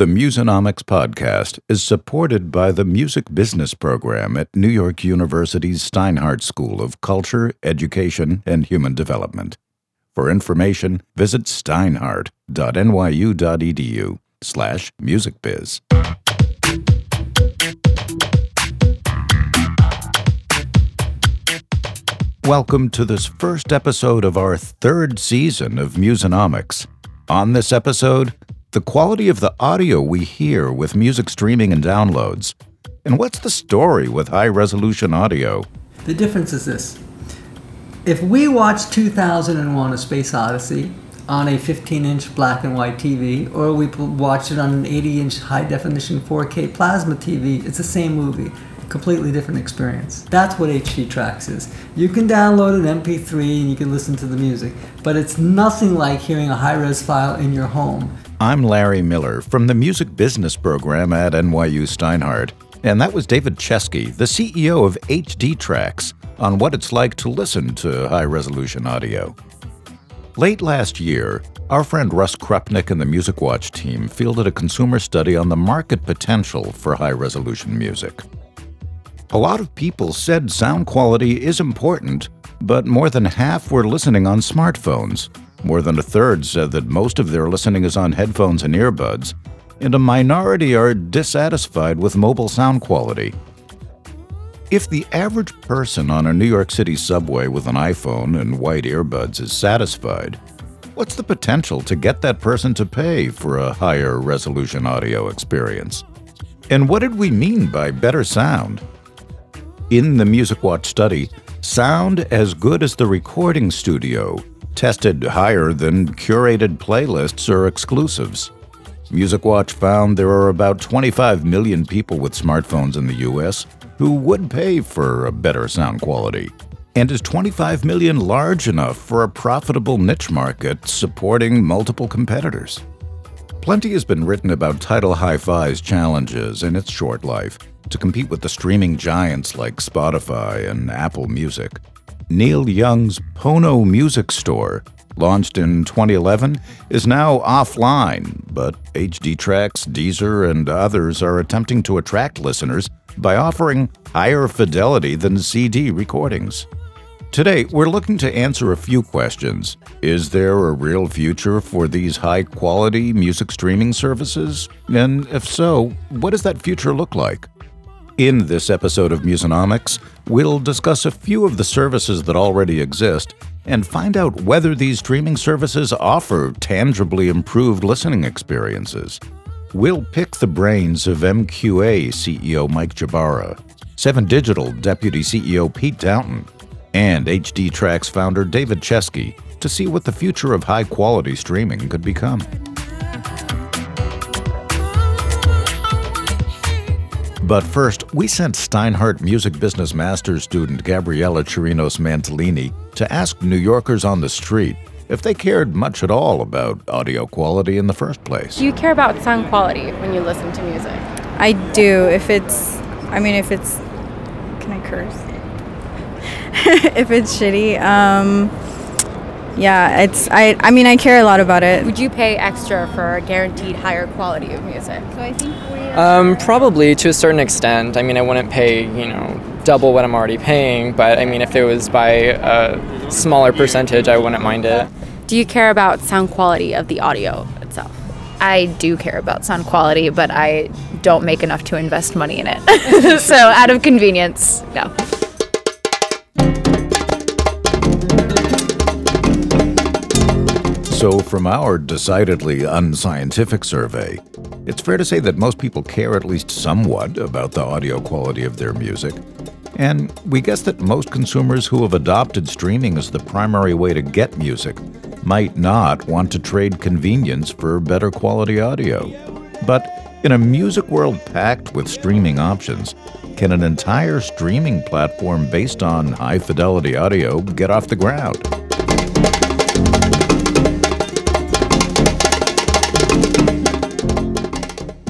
The Musonomics podcast is supported by the Music Business Program at New York University's Steinhardt School of Culture, Education, and Human Development. For information, visit steinhardt.nyu.edu slash musicbiz. Welcome to this first episode of our third season of Musonomics. On this episode, the quality of the audio we hear with music streaming and downloads. And what's the story with high resolution audio? The difference is this. If we watch 2001 A Space Odyssey on a 15 inch black and white TV, or we watch it on an 80 inch high definition 4K plasma TV, it's the same movie. Completely different experience. That's what HD Tracks is. You can download an MP3 and you can listen to the music, but it's nothing like hearing a high res file in your home. I'm Larry Miller from the Music Business Program at NYU Steinhardt, and that was David Chesky, the CEO of HD Tracks, on what it's like to listen to high resolution audio. Late last year, our friend Russ Crupnick and the MusicWatch team fielded a consumer study on the market potential for high resolution music. A lot of people said sound quality is important, but more than half were listening on smartphones, more than a third said that most of their listening is on headphones and earbuds, and a minority are dissatisfied with mobile sound quality. If the average person on a New York City subway with an iPhone and white earbuds is satisfied, what's the potential to get that person to pay for a higher resolution audio experience? And what did we mean by better sound? In the MusicWatch study, sound as good as the recording studio tested higher than curated playlists or exclusives. MusicWatch found there are about 25 million people with smartphones in the US who would pay for a better sound quality. And is 25 million large enough for a profitable niche market supporting multiple competitors? Plenty has been written about Tidal Hi Fi's challenges in its short life to compete with the streaming giants like Spotify and Apple Music. Neil Young's Pono Music Store, launched in 2011, is now offline, but HD Tracks, Deezer, and others are attempting to attract listeners by offering higher fidelity than CD recordings. Today, we're looking to answer a few questions. Is there a real future for these high quality music streaming services? And if so, what does that future look like? In this episode of Musonomics, we'll discuss a few of the services that already exist and find out whether these streaming services offer tangibly improved listening experiences. We'll pick the brains of MQA CEO Mike Jbara, 7 Digital Deputy CEO Pete Downton, and HD Tracks founder David Chesky to see what the future of high quality streaming could become. But first, we sent Steinhardt Music Business Masters student Gabriella Chirinos Mantellini to ask New Yorkers on the street if they cared much at all about audio quality in the first place. Do you care about sound quality when you listen to music? I do. If it's, I mean, if it's, can I curse? if it's shitty, um, yeah, it's I I mean I care a lot about it. Would you pay extra for a guaranteed higher quality of music? So I think um, probably to a certain extent. I mean, I wouldn't pay you know double what I'm already paying, but I mean if it was by a smaller percentage, I wouldn't mind it. Do you care about sound quality of the audio itself? I do care about sound quality, but I don't make enough to invest money in it. so out of convenience, no. So, from our decidedly unscientific survey, it's fair to say that most people care at least somewhat about the audio quality of their music. And we guess that most consumers who have adopted streaming as the primary way to get music might not want to trade convenience for better quality audio. But in a music world packed with streaming options, can an entire streaming platform based on high fidelity audio get off the ground?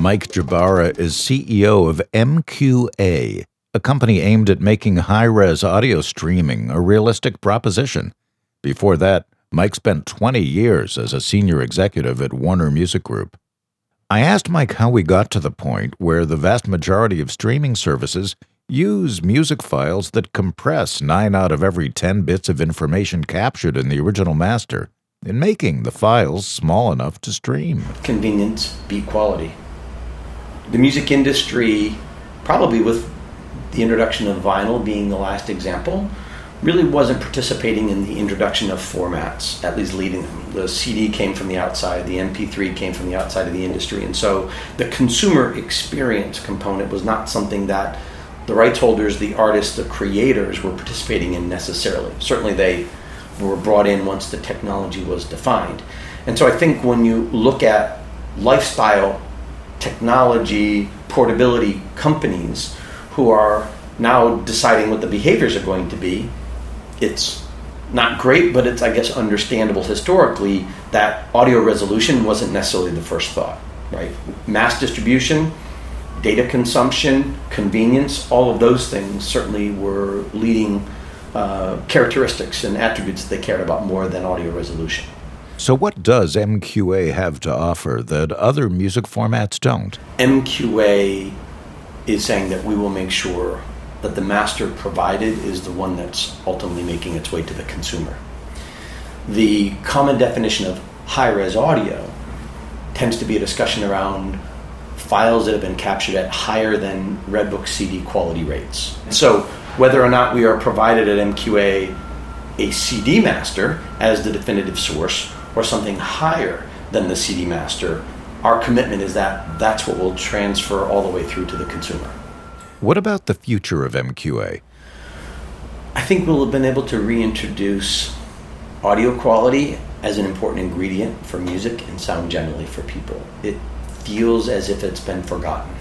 Mike Jbara is CEO of MQA, a company aimed at making high res audio streaming a realistic proposition. Before that, Mike spent 20 years as a senior executive at Warner Music Group. I asked Mike how we got to the point where the vast majority of streaming services use music files that compress 9 out of every 10 bits of information captured in the original master in making the files small enough to stream. Convenience beat quality. The music industry, probably with the introduction of vinyl being the last example, really wasn't participating in the introduction of formats, at least leading them. The CD came from the outside, the MP3 came from the outside of the industry, and so the consumer experience component was not something that the rights holders, the artists, the creators were participating in necessarily. Certainly they were brought in once the technology was defined. And so I think when you look at lifestyle, technology, portability companies who are now deciding what the behaviors are going to be, it's not great, but it's, I guess, understandable historically that audio resolution wasn't necessarily the first thought, right? Mass distribution, data consumption, convenience, all of those things certainly were leading uh, characteristics and attributes they cared about more than audio resolution. So, what does MQA have to offer that other music formats don't? MQA is saying that we will make sure that the master provided is the one that's ultimately making its way to the consumer. The common definition of high res audio tends to be a discussion around files that have been captured at higher than Redbook CD quality rates. So, whether or not we are provided at MQA a CD master as the definitive source or something higher than the CD master, our commitment is that that's what will transfer all the way through to the consumer. What about the future of MQA? I think we'll have been able to reintroduce audio quality as an important ingredient for music and sound generally for people. It feels as if it's been forgotten.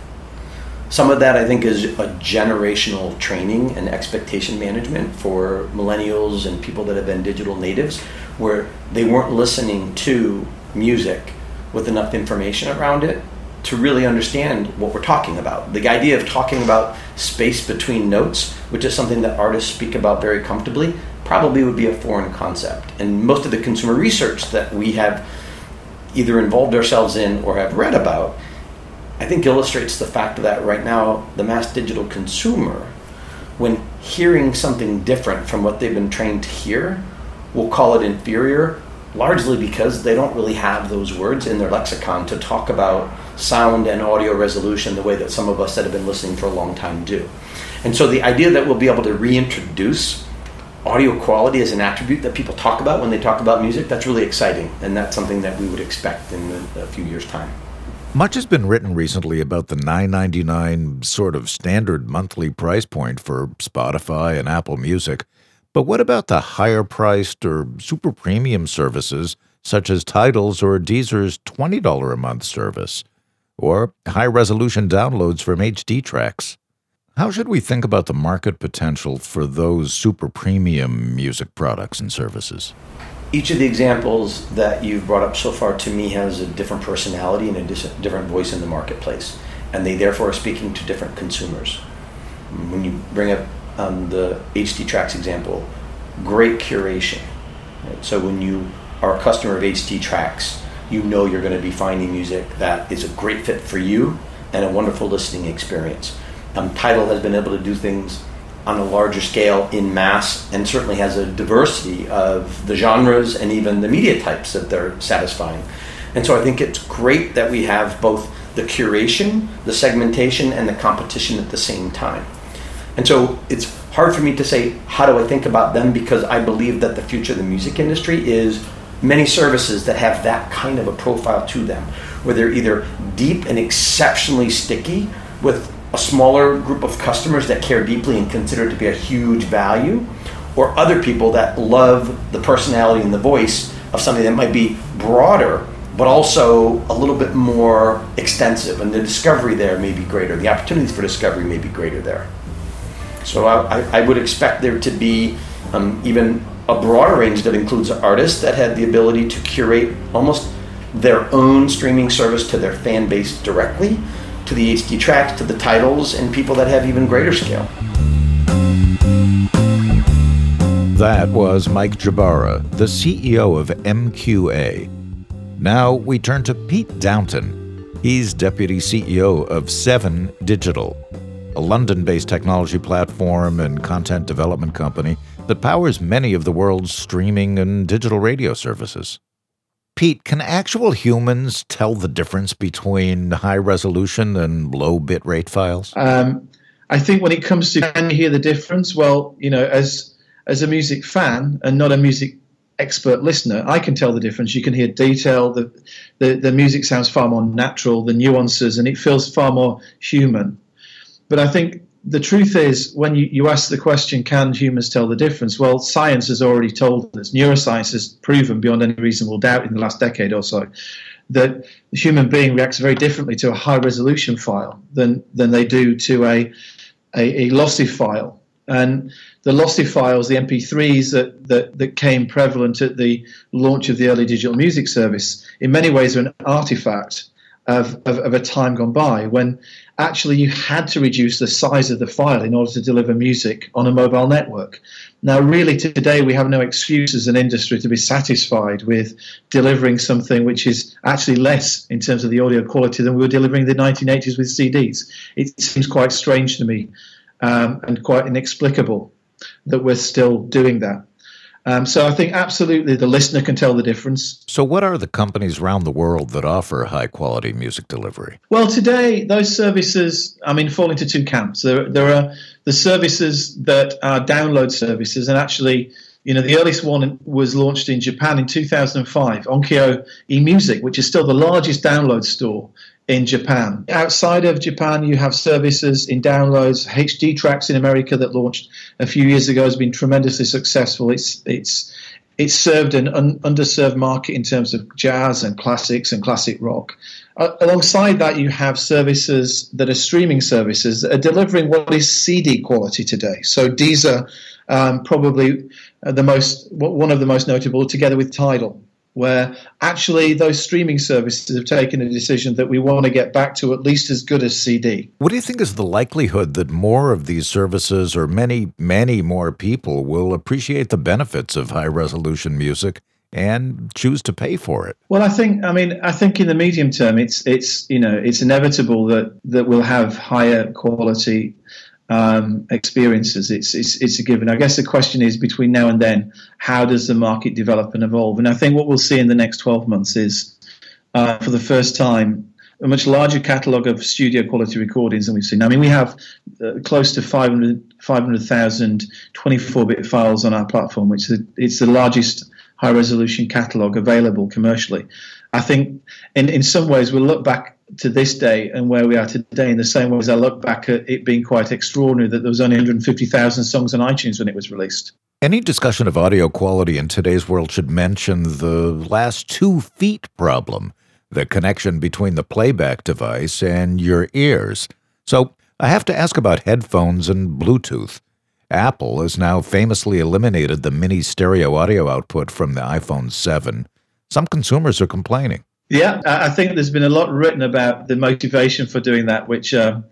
Some of that, I think, is a generational training and expectation management for millennials and people that have been digital natives, where they weren't listening to music with enough information around it to really understand what we're talking about. The idea of talking about space between notes, which is something that artists speak about very comfortably, probably would be a foreign concept. And most of the consumer research that we have either involved ourselves in or have read about, I think illustrates the fact that right now the mass digital consumer, when hearing something different from what they've been trained to hear, will call it inferior largely because they don't really have those words in their lexicon to talk about sound and audio resolution the way that some of us that have been listening for a long time do. And so the idea that we'll be able to reintroduce audio quality as an attribute that people talk about when they talk about music, that's really exciting. And that's something that we would expect in a, few years' time. Much has been written recently about the 9.99 sort of standard monthly price point for Spotify and Apple Music. But what about the higher priced or super premium services such as Tidal's or Deezer's $20 a month service? Or high resolution downloads from HD tracks? How should we think about the market potential for those super premium music products and services? Each of the examples that you've brought up so far to me has a different personality and a different voice in the marketplace, and they therefore are speaking to different consumers. When you bring up um, the HD Tracks example, great curation. Right? So when you are a customer of HD Tracks, you know you're going to be finding music that is a great fit for you and a wonderful listening experience. Um, Tidal has been able to do things on a larger scale in mass and certainly has a diversity of the genres and even the media types that they're satisfying. And so I think it's great that we have both the curation, the segmentation, and the competition at the same time. And so it's hard for me to say, how do I think about them? Because I believe that the future of the music industry is many services that have that kind of a profile to them, where they're either deep and exceptionally sticky with a smaller group of customers that care deeply and consider it to be a huge value, or other people that love the personality and the voice of something that might be broader but also a little bit more extensive, and the discovery there may be greater. The opportunities for discovery may be greater there. So I, I would expect there to be um, even a broader range that includes artists that had the ability to curate almost their own streaming service to their fan base directly, to the HD tracks, to the Tidals, and people that have even greater scale. That was Mike Jbara, the CEO of MQA. Now we turn to Pete Downton, He's deputy CEO of Seven Digital, a London based technology platform and content development company that powers many of the world's streaming and digital radio services. Pete, can actual humans tell the difference between high resolution and low bitrate files? Um, I think when it comes to can you hear the difference? Well, you know, as as a music fan and not a music expert listener, I can tell the difference. You can hear detail. The, the the music sounds far more natural. The nuances, and it feels far more human. But I think the truth is, when you, you ask the question, can humans tell the difference? Well, science has already told us, neuroscience has proven beyond any reasonable doubt in the last decade or so, that the human being reacts very differently to a high resolution file than, than they do to a, a, a lossy file. And the lossy files, the MP3s that, that, that came prevalent at the launch of the early digital music service, in many ways are an artifact of, of, of, a time gone by when actually you had to reduce the size of the file in order to deliver music on a mobile network. Now, really, today we have no excuse as an industry to be satisfied with delivering something which is actually less in terms of the audio quality than we were delivering in the 1980s with CDs. It seems quite strange to me um, and quite inexplicable that we're still doing that. Um, so I think absolutely the listener can tell the difference. So, what are the companies around the world that offer high quality music delivery? Well, today those services, I mean, fall into two camps. There, there are the services that are download services, and actually, you know, the earliest one was launched in Japan in 2005, Onkyo eMusic, which is still the largest download store in Japan. Outside of Japan, you have services in downloads. HD Tracks in America that launched a few years ago has been tremendously successful. It's it's it's served an un- underserved market in terms of jazz and classics and classic rock. Uh, alongside that, you have services that are streaming services that are delivering what is CD quality today. So Deezer, um, probably the most one of the most notable, together with Tidal where actually those streaming services have taken a decision that we want to get back to at least as good as CD. What do you think is the likelihood that more of these services or many, many more people will appreciate the benefits of high resolution music? and choose to pay for it. Well, I think I mean I think in the medium term it's it's you know it's inevitable that that we'll have higher quality um, experiences. It's, it's, it's a given. I guess the question is between now and then, how does the market develop and evolve? And I think what we'll see in the next 12 months is, uh, for the first time, a much larger catalogue of studio quality recordings than we've seen. I mean, we have uh, close to 500,000 500, 24 bit files on our platform, which is it's the largest high resolution catalogue available commercially. I think in, in some ways we'll look back to this day and where we are today in the same way as I look back at it being quite extraordinary that there was only 150,000 songs on iTunes when it was released. Any discussion of audio quality in today's world should mention the last two feet problem, the connection between the playback device and your ears. So I have to ask about headphones and Bluetooth. Apple has now famously eliminated the mini stereo audio output from the iPhone 7. Some consumers are complaining. Yeah, I think there's been a lot written about the motivation for doing that, which um,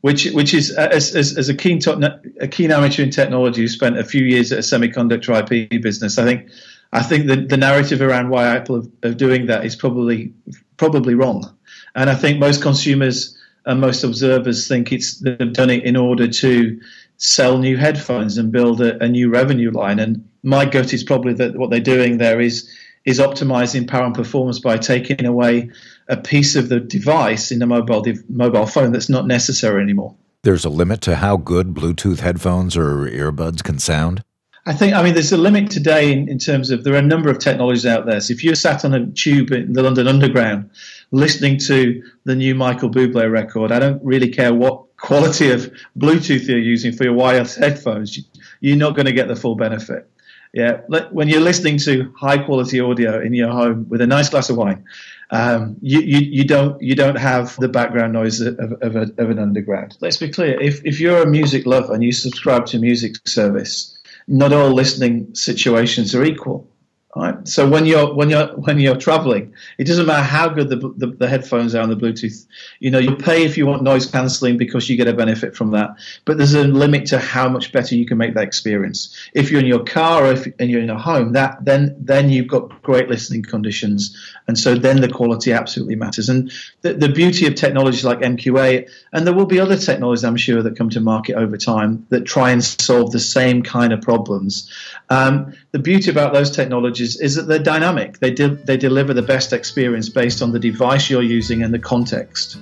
which which is uh, as, as, as, a keen to, a keen amateur in technology who spent a few years at a semiconductor IP business. I think I think the, the narrative around why Apple are doing that is probably probably wrong, and I think most consumers and most observers think it's they've done it in order to sell new headphones and build a, a new revenue line. And my gut is probably that what they're doing there is is optimizing power and performance by taking away a piece of the device in a mobile mobile phone that's not necessary anymore. There's a limit to how good Bluetooth headphones or earbuds can sound. I think, I mean, there's a limit today in, in terms of there are a number of technologies out there. So if you're sat on a tube in the London Underground listening to the new Michael Bublé record, I don't really care what quality of Bluetooth you're using for your wireless headphones, you're not going to get the full benefit. Yeah, when you're listening to high quality audio in your home with a nice glass of wine, um, you, you, you, don't you don't have the background noise of, of, a, of, an underground. Let's be clear: if if you're a music lover and you subscribe to a music service, not all listening situations are equal. Right? So when you're when you're when you're traveling, it doesn't matter how good the, the, the headphones are and the Bluetooth. You know, you pay if you want noise cancelling because you get a benefit from that. But there's a limit to how much better you can make that experience. If you're in your car or if and you're in a home, that then then you've got great listening conditions, and so then the quality absolutely matters. And the, the beauty of technologies like MQA, and there will be other technologies I'm sure that come to market over time that try and solve the same kind of problems. Um, the beauty about those technologies is that they're dynamic. They de- they deliver the best experience based on the device you're using and the context.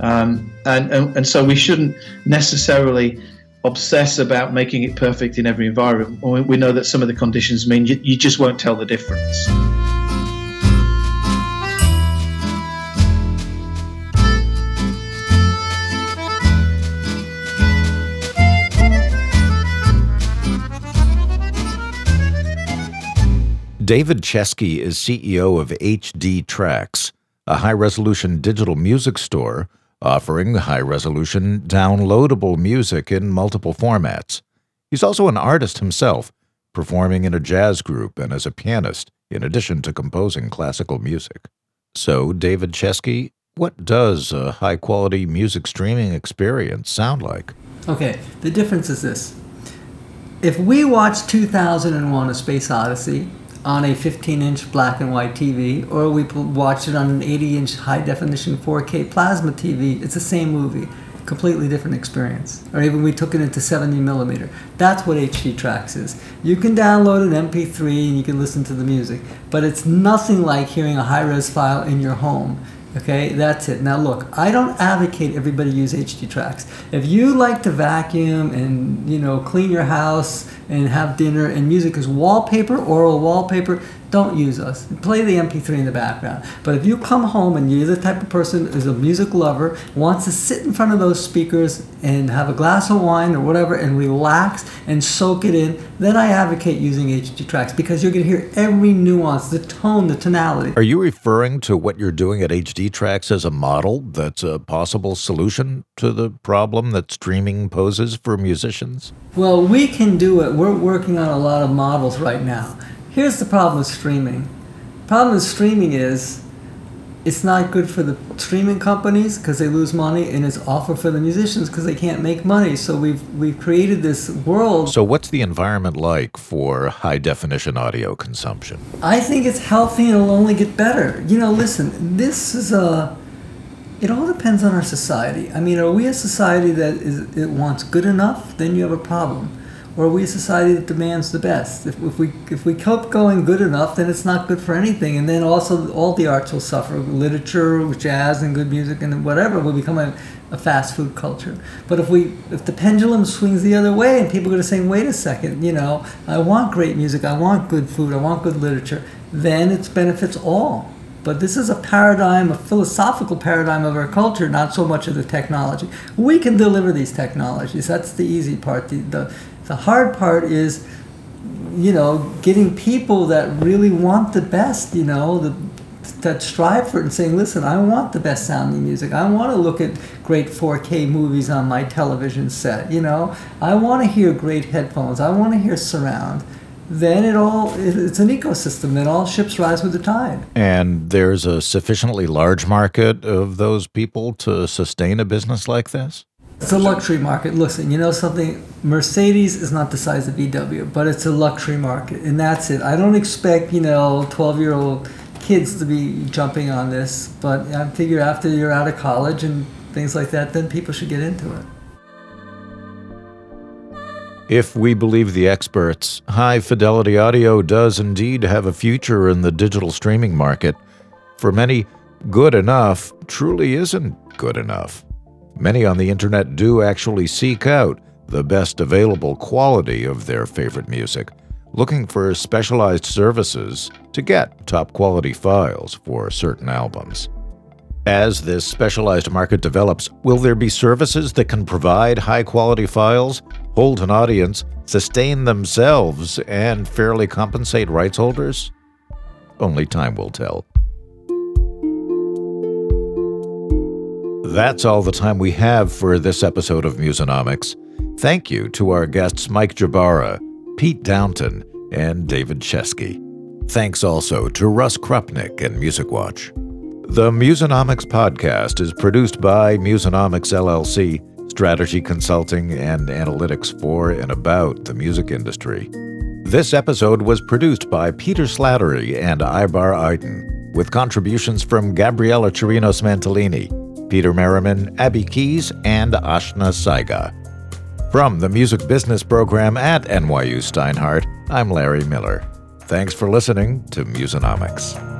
Um, and, and and so we shouldn't necessarily obsess about making it perfect in every environment. We know that some of the conditions mean you, you just won't tell the difference. David Chesky is CEO of HD Tracks, a high resolution digital music store offering high resolution downloadable music in multiple formats. He's also an artist himself, performing in a jazz group and as a pianist, in addition to composing classical music. So, David Chesky, what does a high quality music streaming experience sound like? Okay, the difference is this. If we watch 2001 A Space Odyssey on a 15 inch black and white TV, or we watch it on an 80 inch high definition 4K plasma TV, it's the same movie. Completely different experience. Or even we took it into 70 millimeter. That's what HD Tracks is. You can download an MP3 and you can listen to the music, but it's nothing like hearing a high res file in your home. Okay, that's it. Now look, I don't advocate everybody use HD tracks. If you like to vacuum and you know clean your house and have dinner and music is wallpaper, aural wallpaper, don't use us. Play the MP3 in the background. But if you come home and you're the type of person who's a music lover, wants to sit in front of those speakers and have a glass of wine or whatever and relax and soak it in, then I advocate using HD tracks because you're going to hear every nuance, the tone, the tonality. Are you referring to what you're doing at HD Tracks as a model that's a possible solution to the problem that streaming poses for musicians? Well, we can do it. We're working on a lot of models right now. Here's the problem with streaming. The problem with streaming is it's not good for the streaming companies because they lose money, and it's awful for the musicians because they can't make money. So we've we've created this world. So what's the environment like for high definition audio consumption? I think it's healthy and it'll only get better. You know, listen, this is a. It all depends on our society. I mean, are we a society that is it wants good enough? Then you have a problem or are we a society that demands the best? If, if we if we keep going good enough, then it's not good for anything, and then also all the arts will suffer. Literature, jazz, and good music, and whatever will become a, a fast food culture. But if we if the pendulum swings the other way, and people are going to say, "Wait a second, you know, I want great music, I want good food, I want good literature," then it benefits all. But this is a paradigm, a philosophical paradigm of our culture, not so much of the technology. We can deliver these technologies. That's the easy part. The, the, the hard part is, you know, getting people that really want the best, you know, the, that strive for it and saying, listen, I want the best sounding music. I want to look at great 4K movies on my television set, you know. I want to hear great headphones. I want to hear surround. Then it all, it's an ecosystem. Then all ships rise with the tide. And there's a sufficiently large market of those people to sustain a business like this? It's a luxury market. Listen, you know something? Mercedes is not the size of VW, but it's a luxury market, and that's it. I don't expect you know twelve year old kids to be jumping on this, but I figure after you're out of college and things like that, then people should get into it. If we believe the experts, high fidelity audio does indeed have a future in the digital streaming market. For many, good enough truly isn't good enough. Many on the internet do actually seek out the best available quality of their favorite music, looking for specialized services to get top quality files for certain albums. As this specialized market develops, will there be services that can provide high quality files, hold an audience, sustain themselves, and fairly compensate rights holders? Only time will tell. That's all the time we have for this episode of Musonomics. Thank you to our guests Mike Jbara, Pete Downton, and David Chesky. Thanks also to Russ Crupnick and MusicWatch. The Musonomics podcast is produced by Musonomics LLC, strategy consulting and analytics for and about the music industry. This episode was produced by Peter Slattery and Ibar Aydin, with contributions from Gabriella Chirinos Mantellini, Peter Merriman, Abby Keys, and Ashna Saiga. From the Music Business Program at NYU Steinhardt, I'm Larry Miller. Thanks for listening to Musonomics.